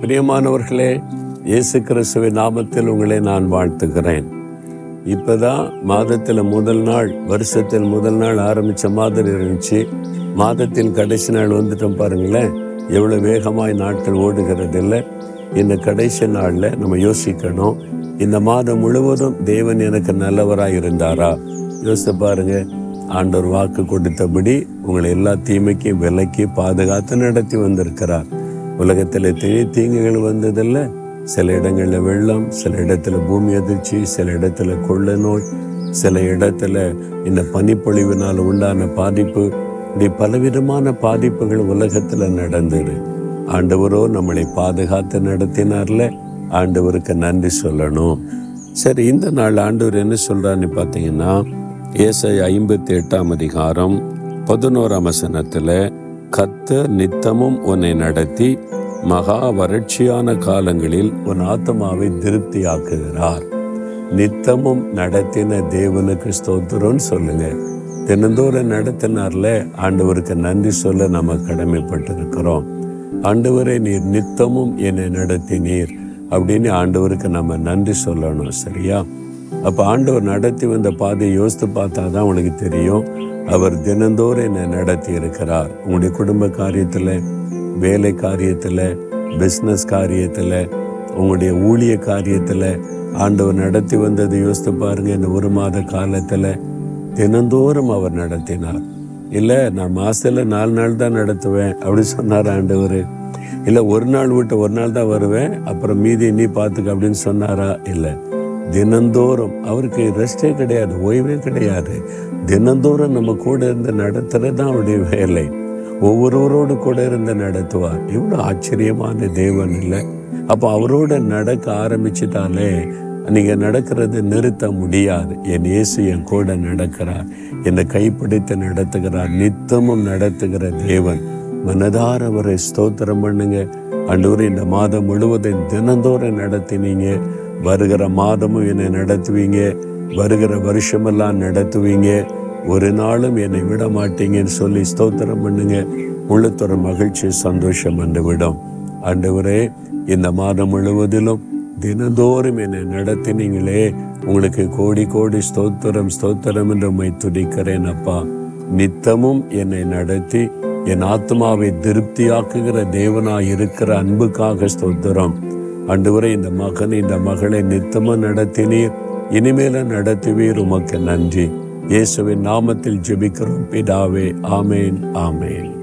பிரியமானவர்களே இயேசு கிறிஸ்துவின் நாமத்தில் உங்களை நான் வாழ்த்துகிறேன். இப்பதான் மாதத்தில் முதல் நாள் வருஷத்தில் முதல் நாள் ஆரம்பித்த மாதிரி இருந்துச்சு. மாதத்தின் கடைசி நாள் வந்துட்டோம் பாருங்களேன். எவ்வளோ வேகமாய் நாட்கள் ஓடுகிறது இல்லை இந்த கடைசி நாளில் நம்ம யோசிக்கணும் இந்த மாதம் முழுவதும் தேவன் எனக்கு நல்லவராக இருந்தாரா? யோசித்து பாருங்க. ஆண்டவர் வாக்கு கொடுத்தபடி உங்களை எல்லா தீமைக்கும் விலக்கி பாதுகாத்து நடத்தி வந்திருக்கிறார். உலகத்தில் தீ தீங்குகள் வந்ததில்ல. சில இடங்களில் வெள்ளம் சில இடத்துல பூமி அதிர்ச்சி சில இடத்துல கொள்ள நோய் சில இடத்துல இந்த பனிப்பொழிவினால் உண்டான பாதிப்பு. இப்படி பலவிதமான பாதிப்புகள் உலகத்தில் நடந்தது. ஆண்டவரோ நம்மளை பாதுகாத்து நடத்தினார்ல. ஆண்டவருக்கு நன்றி சொல்லணும். சரி இந்த நாள் ஆண்டவர் என்ன சொல்கிறான்னு பார்த்தீங்கன்னா ஏசை ஐம்பத்தி எட்டாம் அதிகாரம் பதினோராம் வசனத்தில் கத்த நித்தமும் உன்னை நடத்தி மகா வறட்சியான காலங்களில் உன் ஆத்மாவை திருப்தியாக்குகிறார். நித்தமும் நடத்தின தேவனுக்கு ஸ்தோத்திரம்னு சொல்லுங்க. தினந்தோறும் நடத்தினார்ல ஆண்டவருக்கு நன்றி சொல்ல நம்ம கடமைப்பட்டிருக்கிறோம். ஆண்டவரை நீர் நித்தமும் என்னை நடத்தினீர் அப்படின்னு ஆண்டவருக்கு நம்ம நன்றி சொல்லணும் சரியா? அப்போ ஆண்டவர் நடத்தி வந்த பாதையை யோசித்து பார்த்தா தான் உனக்கு தெரியும். அவர் தினந்தோறும் என்னை நடத்தி இருக்கிறார். உங்களுடைய குடும்ப காரியத்தில் வேலை காரியத்தில் பிஸ்னஸ் காரியத்தில் உங்களுடைய ஊழிய காரியத்தில் ஆண்டவர் நடத்தி வந்ததை யோசித்து பாருங்க இந்த ஒரு மாத காலத்தில் தினந்தோறும் அவர் நடத்தினார். இல்லை நான் மாதத்தில் நாலு நாள் தான் நடத்துவேன் அப்படி சொன்னார் ஆண்டவர். இல்லை ஒரு நாள் விட்டு ஒரு நாள் தான் வருவேன் அப்புறம் மீதி நீ பார்த்துக்க அப்படின்னு சொன்னாரா? இல்லை. தினந்தோறும் அவருக்கு ரெஸ்டே கிடையாது ஓய்வே கிடையாது. தினந்தோறும் நம்ம கூட இருந்து நடத்துறது தான் அவருடைய வேலை. ஒவ்வொருவரோடு கூட இருந்து நடத்துவார். இவ்வளோ ஆச்சரியமான தேவன் இல்லை. அப்போ அவரோட நடக்க ஆரம்பிச்சிட்டாலே நீங்கள் நடக்கிறது நிறுத்த முடியாது. என் இயேசு என் கூட நடக்கிறார். என்னை கைப்பிடித்து நடத்துகிறார். நித்தமும் நடத்துகிற தேவன். மனதார அவரை ஸ்தோத்திரம் பண்ணுங்க. அண்டூர் இந்த மாதம் முழுவதும் தினந்தோறும் நடத்தினீங்க. வருகிற மாதமும் என்னை நடத்துவீங்க வருகிற வருஷமெல்லாம் நடத்துவீங்க. ஒரு நாளும் என்னை விட மாட்டீங்கன்னு சொல்லி ஸ்தோத்திரம் பண்ணுங்க. உள்ளத்தொரு மகிழ்ச்சி சந்தோஷம் அண்டு விடும். ஆண்டவரே இந்த மாதம் முழுவதிலும் தினந்தோறும் என்னை நடத்தினீங்களே உங்களுக்கு கோடி கோடி ஸ்தோத்திரம் ஸ்தோத்திரம் என்று உண்மை துடிக்கிறேன் அப்பா. நித்தமும் என்னை நடத்தி என் ஆத்மாவை திருப்தியாக்குகிற தேவனாய் இருக்கிற அன்புக்காக ஸ்தோத்திரம். அன்றுவரை இந்த மகன் இந்த மகளை நித்தமும் நடத்தினீர். இனிமேல நடத்துவீர் உமக்கு நன்றி. இயேசுவின் நாமத்தில் ஜெபிக்கிறோம். பிதாவே ஆமேன் ஆமேன்.